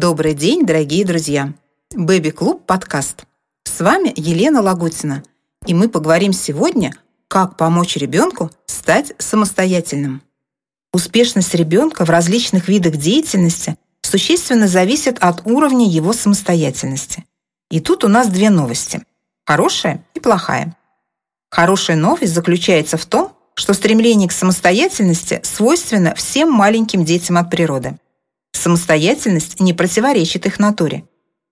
Добрый день, дорогие друзья! Бэби-клуб подкаст. С вами Елена Лагутина, и мы поговорим сегодня, как помочь ребенку стать самостоятельным. Успешность ребенка в различных видах деятельности существенно зависит от уровня его самостоятельности. И тут у нас две новости – хорошая и плохая. Хорошая новость заключается в том, что стремление к самостоятельности свойственно всем маленьким детям от природы. Самостоятельность не противоречит их натуре.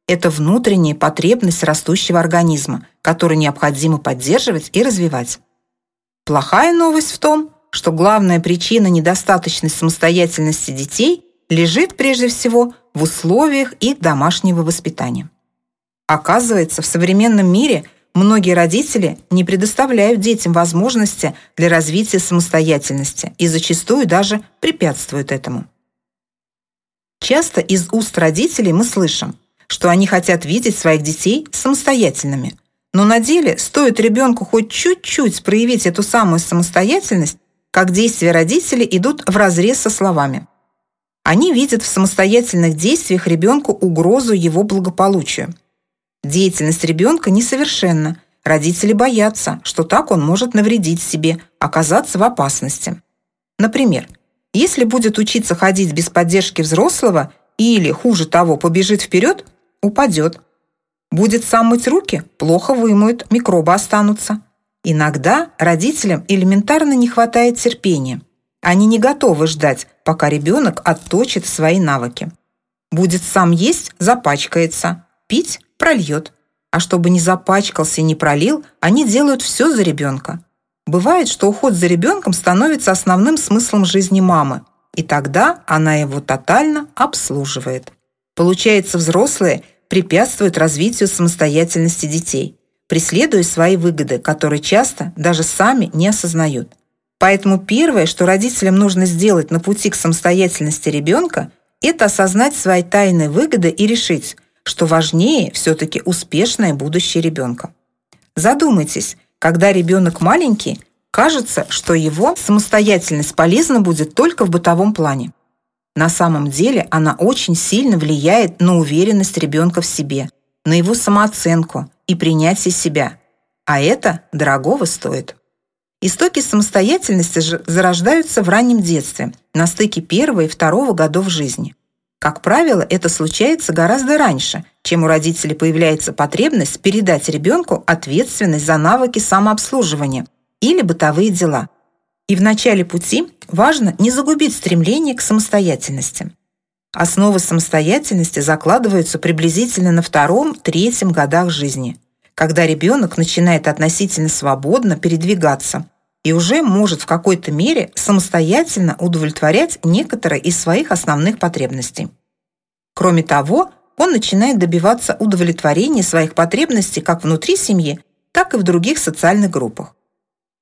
Это внутренняя потребность растущего организма, которую необходимо поддерживать и развивать. Плохая новость в том, что главная причина недостаточной самостоятельности детей лежит прежде всего в условиях их домашнего воспитания. Оказывается, в современном мире многие родители не предоставляют детям возможности для развития самостоятельности и зачастую даже препятствуют этому. Часто из уст родителей мы слышим, что они хотят видеть своих детей самостоятельными. Но на деле стоит ребенку хоть чуть-чуть проявить эту самую самостоятельность, как действия родителей идут вразрез со словами. Они видят в самостоятельных действиях ребенку угрозу его благополучию. Деятельность ребенка несовершенна. Родители боятся, что так он может навредить себе, оказаться в опасности. Например, если будет учиться ходить без поддержки взрослого или, хуже того, побежит вперед, упадет. Будет сам мыть руки, плохо вымоет, микробы останутся. Иногда родителям элементарно не хватает терпения. Они не готовы ждать, пока ребенок отточит свои навыки. Будет сам есть, запачкается, пить прольет. А чтобы не запачкался и не пролил, они делают все за ребенка. Бывает, что уход за ребенком становится основным смыслом жизни мамы, и тогда она его тотально обслуживает. Получается, взрослые препятствуют развитию самостоятельности детей, преследуя свои выгоды, которые часто даже сами не осознают. Поэтому первое, что родителям нужно сделать на пути к самостоятельности ребенка, это осознать свои тайные выгоды и решить, что важнее все-таки успешное будущее ребенка. Задумайтесь, когда ребенок маленький, кажется, что его самостоятельность полезна будет только в бытовом плане. На самом деле она очень сильно влияет на уверенность ребенка в себе, на его самооценку и принятие себя. А это дорогого стоит. Истоки самостоятельности же зарождаются в раннем детстве, на стыке первого и второго годов жизни. Как правило, это случается гораздо раньше, чем у родителей появляется потребность передать ребенку ответственность за навыки самообслуживания или бытовые дела. И в начале пути важно не загубить стремление к самостоятельности. Основы самостоятельности закладываются приблизительно на втором-третьем годах жизни, когда ребенок начинает относительно свободно передвигаться и уже может в какой-то мере самостоятельно удовлетворять некоторые из своих основных потребностей. Кроме того, он начинает добиваться удовлетворения своих потребностей как внутри семьи, так и в других социальных группах.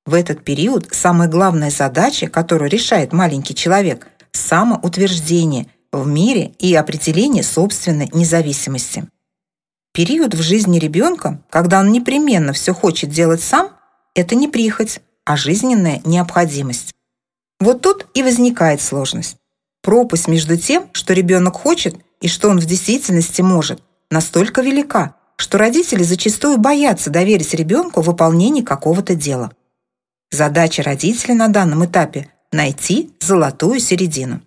В этот период самая главная задача, которую решает маленький человек – самоутверждение в мире и определение собственной независимости. Период в жизни ребенка, когда он непременно все хочет делать сам, это не прихоть, а жизненная необходимость. Вот тут и возникает сложность. Пропасть между тем, что ребенок хочет, и что он в действительности может, настолько велика, что родители зачастую боятся доверить ребенку выполнение какого-то дела. Задача родителя на данном этапе – найти золотую середину.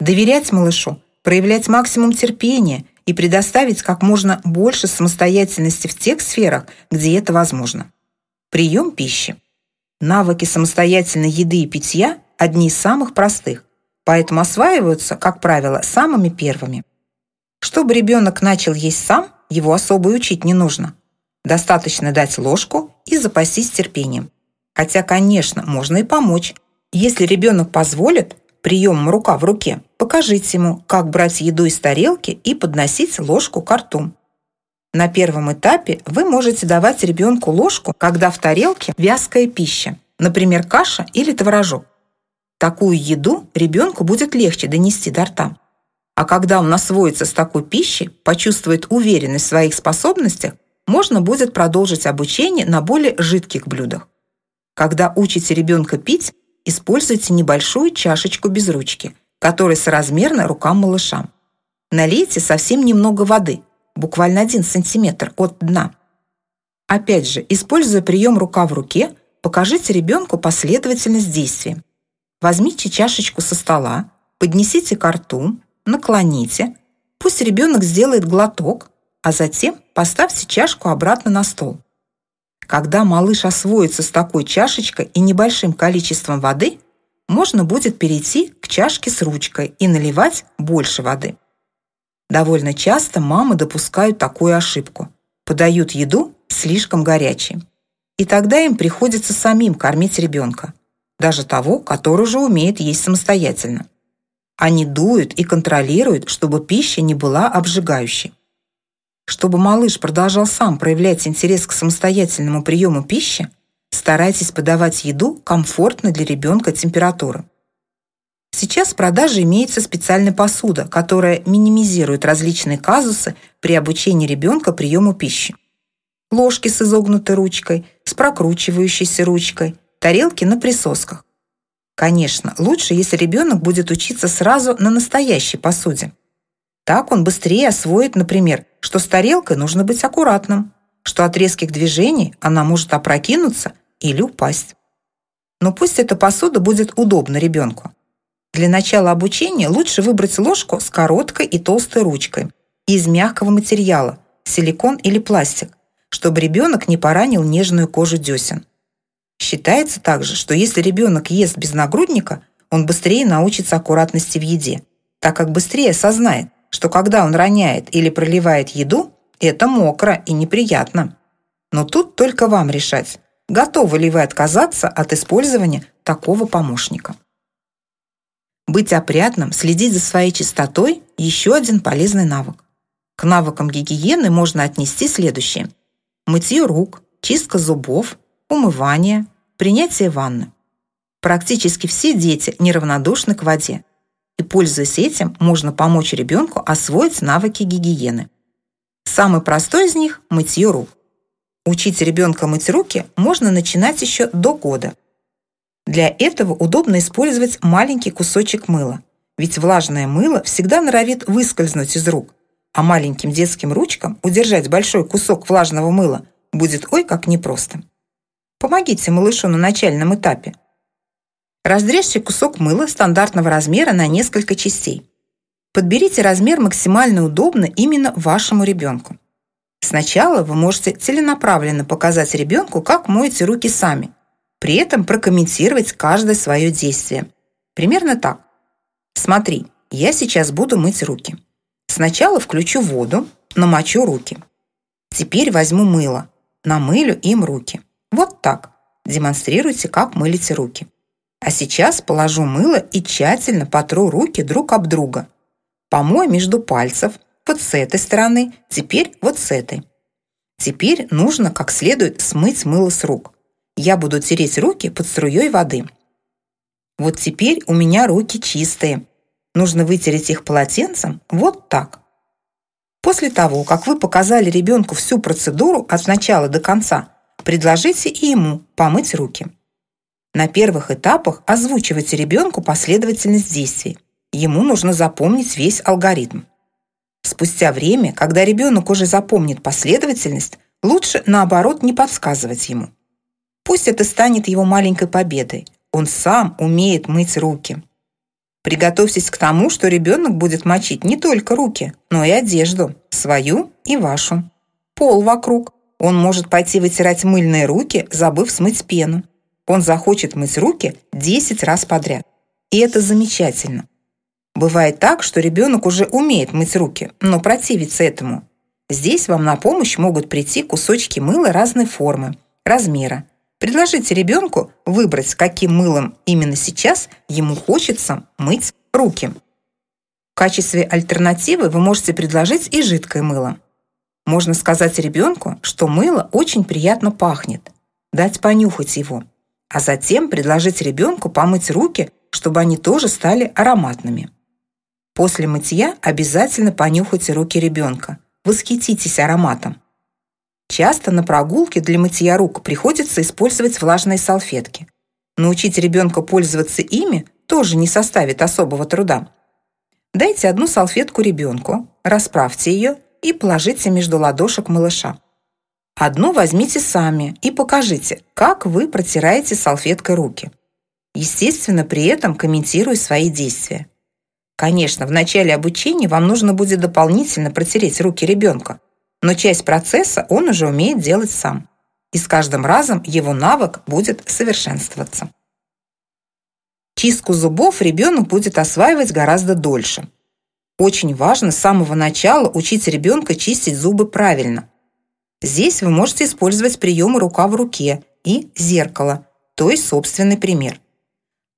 Доверять малышу, проявлять максимум терпения и предоставить как можно больше самостоятельности в тех сферах, где это возможно. Прием пищи. Навыки самостоятельной еды и питья – одни из самых простых, поэтому осваиваются, как правило, самыми первыми. Чтобы ребенок начал есть сам, его особо учить не нужно. Достаточно дать ложку и запастись терпением. Хотя, конечно, можно и помочь. Если ребенок позволит, приемом рука в руке, покажите ему, как брать еду из тарелки и подносить ложку к рту. На первом этапе вы можете давать ребенку ложку, когда в тарелке вязкая пища, например, каша или творожок. Такую еду ребенку будет легче донести до рта. А когда он освоится с такой пищей, почувствует уверенность в своих способностях, можно будет продолжить обучение на более жидких блюдах. Когда учите ребенка пить, используйте небольшую чашечку без ручки, которая соразмерна рукам малыша. налейте совсем немного воды, буквально 1 сантиметр от дна. Опять же, используя прием рука в руке, покажите ребенку последовательность действий. Возьмите чашечку со стола, поднесите к рту, наклоните, пусть ребенок сделает глоток, а затем поставьте чашку обратно на стол. Когда малыш освоится с такой чашечкой и небольшим количеством воды, можно будет перейти к чашке с ручкой и наливать больше воды. Довольно часто мамы допускают такую ошибку. Подают еду слишком горячей. И тогда им приходится самим кормить ребенка, даже того, который уже умеет есть самостоятельно. Они дуют и контролируют, чтобы пища не была обжигающей. Чтобы малыш продолжал сам проявлять интерес к самостоятельному приему пищи, старайтесь подавать еду комфортно для ребенка температуры. Сейчас в продаже имеется специальная посуда, которая минимизирует различные казусы при обучении ребенка приему пищи. Ложки с изогнутой ручкой, с прокручивающейся ручкой, тарелки на присосках. Конечно, лучше, если ребенок будет учиться сразу на настоящей посуде. Так он быстрее освоит, например, что с тарелкой нужно быть аккуратным, что от резких движений она может опрокинуться или упасть. Но пусть эта посуда будет удобна ребенку. Для начала обучения лучше выбрать ложку с короткой и толстой ручкой из мягкого материала, силикон или пластик, чтобы ребенок не поранил нежную кожу десен. Считается также, что если ребенок ест без нагрудника, он быстрее научится аккуратности в еде, так как быстрее осознает, что когда он роняет или проливает еду, это мокро и неприятно. Но тут только вам решать, готовы ли вы отказаться от использования такого помощника. Быть опрятным, следить за своей чистотой – еще один полезный навык. К навыкам гигиены можно отнести следующее. Мытье рук, чистка зубов, умывание, принятие ванны. Практически все дети неравнодушны к воде и, пользуясь этим, можно помочь ребенку освоить навыки гигиены. Самый простой из них – мытье рук. Учить ребенка мыть руки можно начинать еще до года. Для этого удобно использовать маленький кусочек мыла, ведь влажное мыло всегда норовит выскользнуть из рук, а маленьким детским ручкам удержать большой кусок влажного мыла будет ой как непросто. Помогите малышу на начальном этапе – Разрежьте кусок мыла стандартного размера на несколько частей. Подберите размер максимально удобно именно вашему ребенку. Сначала вы можете целенаправленно показать ребенку, как моете руки сами, при этом прокомментировать каждое свое действие. Примерно так. Смотри, я сейчас буду мыть руки. Сначала включу воду, намочу руки. Теперь возьму мыло, намылю им руки. Вот так. Демонстрируйте, как мылите руки. А сейчас положу мыло и тщательно потру руки друг об друга. Помой между пальцев, вот с этой стороны, теперь вот с этой. Теперь нужно как следует смыть мыло с рук. Я буду тереть руки под струей воды. Вот теперь у меня руки чистые. Нужно вытереть их полотенцем вот так. После того, как вы показали ребенку всю процедуру от начала до конца, предложите и ему помыть руки. На первых этапах озвучивайте ребенку последовательность действий. Ему нужно запомнить весь алгоритм. Спустя время, когда ребенок уже запомнит последовательность, лучше, наоборот, не подсказывать ему. Пусть это станет его маленькой победой. Он сам умеет мыть руки. Приготовьтесь к тому, что ребенок будет мочить не только руки, но и одежду, свою и вашу. Пол вокруг. Он может пойти вытирать мыльные руки, забыв смыть пену он захочет мыть руки 10 раз подряд. И это замечательно. Бывает так, что ребенок уже умеет мыть руки, но противится этому. Здесь вам на помощь могут прийти кусочки мыла разной формы, размера. Предложите ребенку выбрать, каким мылом именно сейчас ему хочется мыть руки. В качестве альтернативы вы можете предложить и жидкое мыло. Можно сказать ребенку, что мыло очень приятно пахнет, дать понюхать его – а затем предложить ребенку помыть руки, чтобы они тоже стали ароматными. После мытья обязательно понюхайте руки ребенка. Восхититесь ароматом. Часто на прогулке для мытья рук приходится использовать влажные салфетки. Научить ребенка пользоваться ими тоже не составит особого труда. Дайте одну салфетку ребенку, расправьте ее и положите между ладошек малыша. Одну возьмите сами и покажите, как вы протираете салфеткой руки. Естественно, при этом комментируя свои действия. Конечно, в начале обучения вам нужно будет дополнительно протереть руки ребенка, но часть процесса он уже умеет делать сам. И с каждым разом его навык будет совершенствоваться. Чистку зубов ребенок будет осваивать гораздо дольше. Очень важно с самого начала учить ребенка чистить зубы правильно. Здесь вы можете использовать приемы рука в руке и зеркало, то есть собственный пример.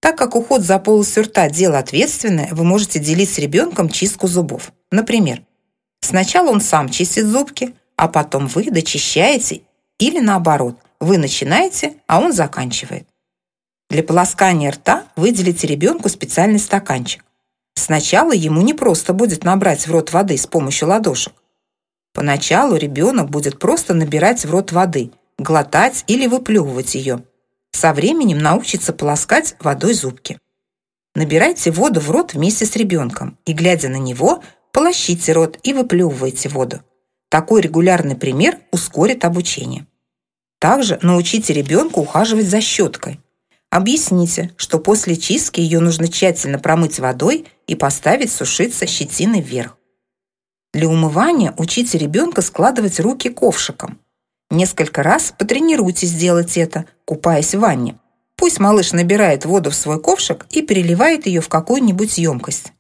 Так как уход за полостью рта – дело ответственное, вы можете делить с ребенком чистку зубов. Например, сначала он сам чистит зубки, а потом вы дочищаете или наоборот, вы начинаете, а он заканчивает. Для полоскания рта выделите ребенку специальный стаканчик. Сначала ему не просто будет набрать в рот воды с помощью ладошек. Поначалу ребенок будет просто набирать в рот воды, глотать или выплевывать ее. Со временем научится полоскать водой зубки. Набирайте воду в рот вместе с ребенком и, глядя на него, полощите рот и выплевывайте воду. Такой регулярный пример ускорит обучение. Также научите ребенка ухаживать за щеткой. Объясните, что после чистки ее нужно тщательно промыть водой и поставить сушиться щетиной вверх. Для умывания учите ребенка складывать руки ковшиком. Несколько раз потренируйтесь делать это, купаясь в ванне. Пусть малыш набирает воду в свой ковшик и переливает ее в какую-нибудь емкость.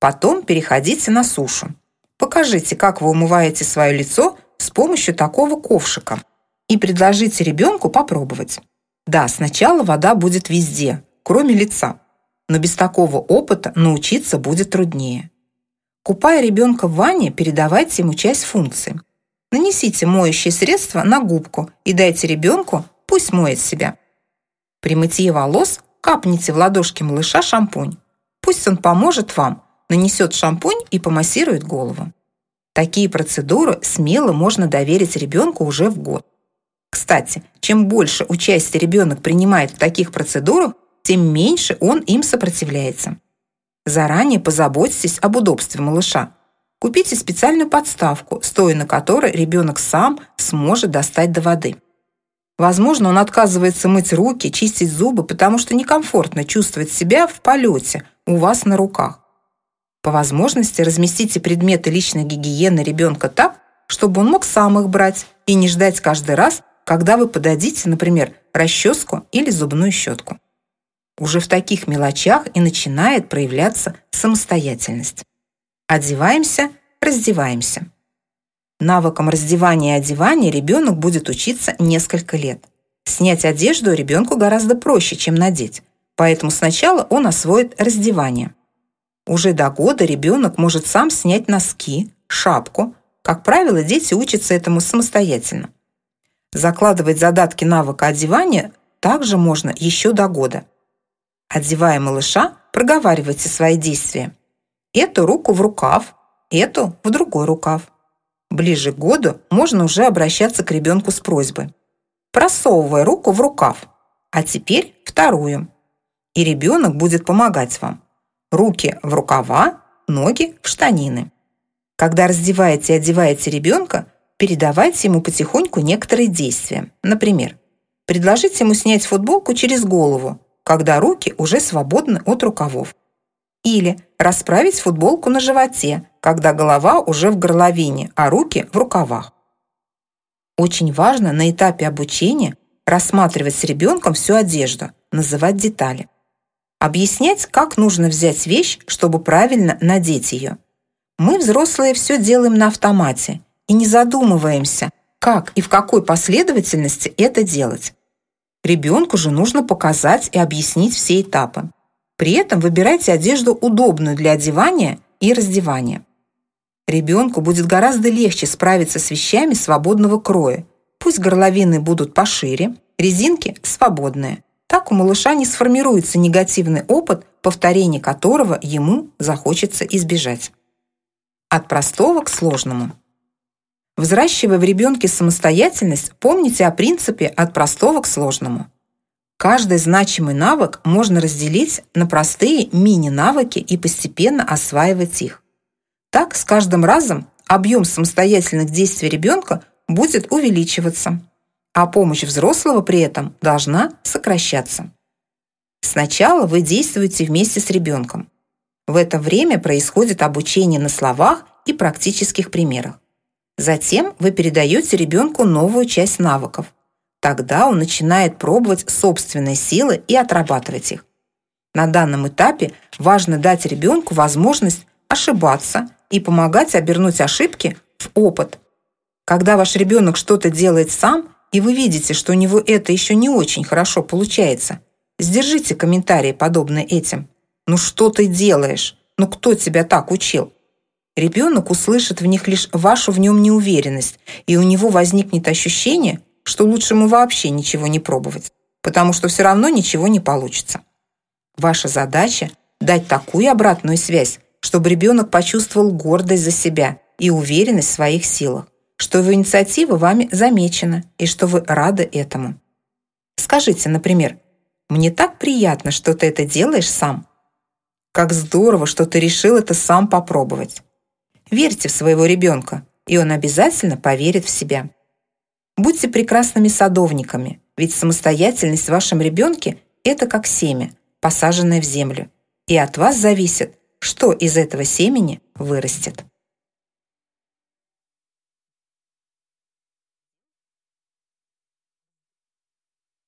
Потом переходите на сушу. Покажите, как вы умываете свое лицо с помощью такого ковшика и предложите ребенку попробовать. Да, сначала вода будет везде, кроме лица, но без такого опыта научиться будет труднее. Купая ребенка в ванне, передавайте ему часть функции. Нанесите моющее средство на губку и дайте ребенку, пусть моет себя. При мытье волос капните в ладошки малыша шампунь. Пусть он поможет вам, нанесет шампунь и помассирует голову. Такие процедуры смело можно доверить ребенку уже в год. Кстати, чем больше участия ребенок принимает в таких процедурах, тем меньше он им сопротивляется. Заранее позаботьтесь об удобстве малыша. Купите специальную подставку, стоя на которой ребенок сам сможет достать до воды. Возможно, он отказывается мыть руки, чистить зубы, потому что некомфортно чувствовать себя в полете у вас на руках. По возможности разместите предметы личной гигиены ребенка так, чтобы он мог сам их брать и не ждать каждый раз, когда вы подадите, например, расческу или зубную щетку. Уже в таких мелочах и начинает проявляться самостоятельность. Одеваемся, раздеваемся. Навыкам раздевания и одевания ребенок будет учиться несколько лет. Снять одежду ребенку гораздо проще, чем надеть, поэтому сначала он освоит раздевание. Уже до года ребенок может сам снять носки, шапку. Как правило, дети учатся этому самостоятельно. Закладывать задатки навыка одевания также можно еще до года. Одевая малыша, проговаривайте свои действия. Эту руку в рукав, эту в другой рукав. Ближе к году можно уже обращаться к ребенку с просьбой. Просовывая руку в рукав, а теперь вторую. И ребенок будет помогать вам. Руки в рукава, ноги в штанины. Когда раздеваете и одеваете ребенка, передавайте ему потихоньку некоторые действия. Например, предложите ему снять футболку через голову, когда руки уже свободны от рукавов. Или расправить футболку на животе, когда голова уже в горловине, а руки в рукавах. Очень важно на этапе обучения рассматривать с ребенком всю одежду, называть детали. Объяснять, как нужно взять вещь, чтобы правильно надеть ее. Мы, взрослые, все делаем на автомате и не задумываемся, как и в какой последовательности это делать. Ребенку же нужно показать и объяснить все этапы. При этом выбирайте одежду удобную для одевания и раздевания. Ребенку будет гораздо легче справиться с вещами свободного кроя. Пусть горловины будут пошире, резинки свободные. Так у малыша не сформируется негативный опыт, повторение которого ему захочется избежать. От простого к сложному. Взращивая в ребенке самостоятельность, помните о принципе «от простого к сложному». Каждый значимый навык можно разделить на простые мини-навыки и постепенно осваивать их. Так, с каждым разом объем самостоятельных действий ребенка будет увеличиваться, а помощь взрослого при этом должна сокращаться. Сначала вы действуете вместе с ребенком. В это время происходит обучение на словах и практических примерах. Затем вы передаете ребенку новую часть навыков. Тогда он начинает пробовать собственные силы и отрабатывать их. На данном этапе важно дать ребенку возможность ошибаться и помогать обернуть ошибки в опыт. Когда ваш ребенок что-то делает сам, и вы видите, что у него это еще не очень хорошо получается, сдержите комментарии, подобные этим. «Ну что ты делаешь? Ну кто тебя так учил?» Ребенок услышит в них лишь вашу в нем неуверенность, и у него возникнет ощущение, что лучше ему вообще ничего не пробовать, потому что все равно ничего не получится. Ваша задача – дать такую обратную связь, чтобы ребенок почувствовал гордость за себя и уверенность в своих силах, что его инициатива вами замечена и что вы рады этому. Скажите, например, «Мне так приятно, что ты это делаешь сам». Как здорово, что ты решил это сам попробовать. Верьте в своего ребенка, и он обязательно поверит в себя. Будьте прекрасными садовниками, ведь самостоятельность в вашем ребенке – это как семя, посаженное в землю. И от вас зависит, что из этого семени вырастет.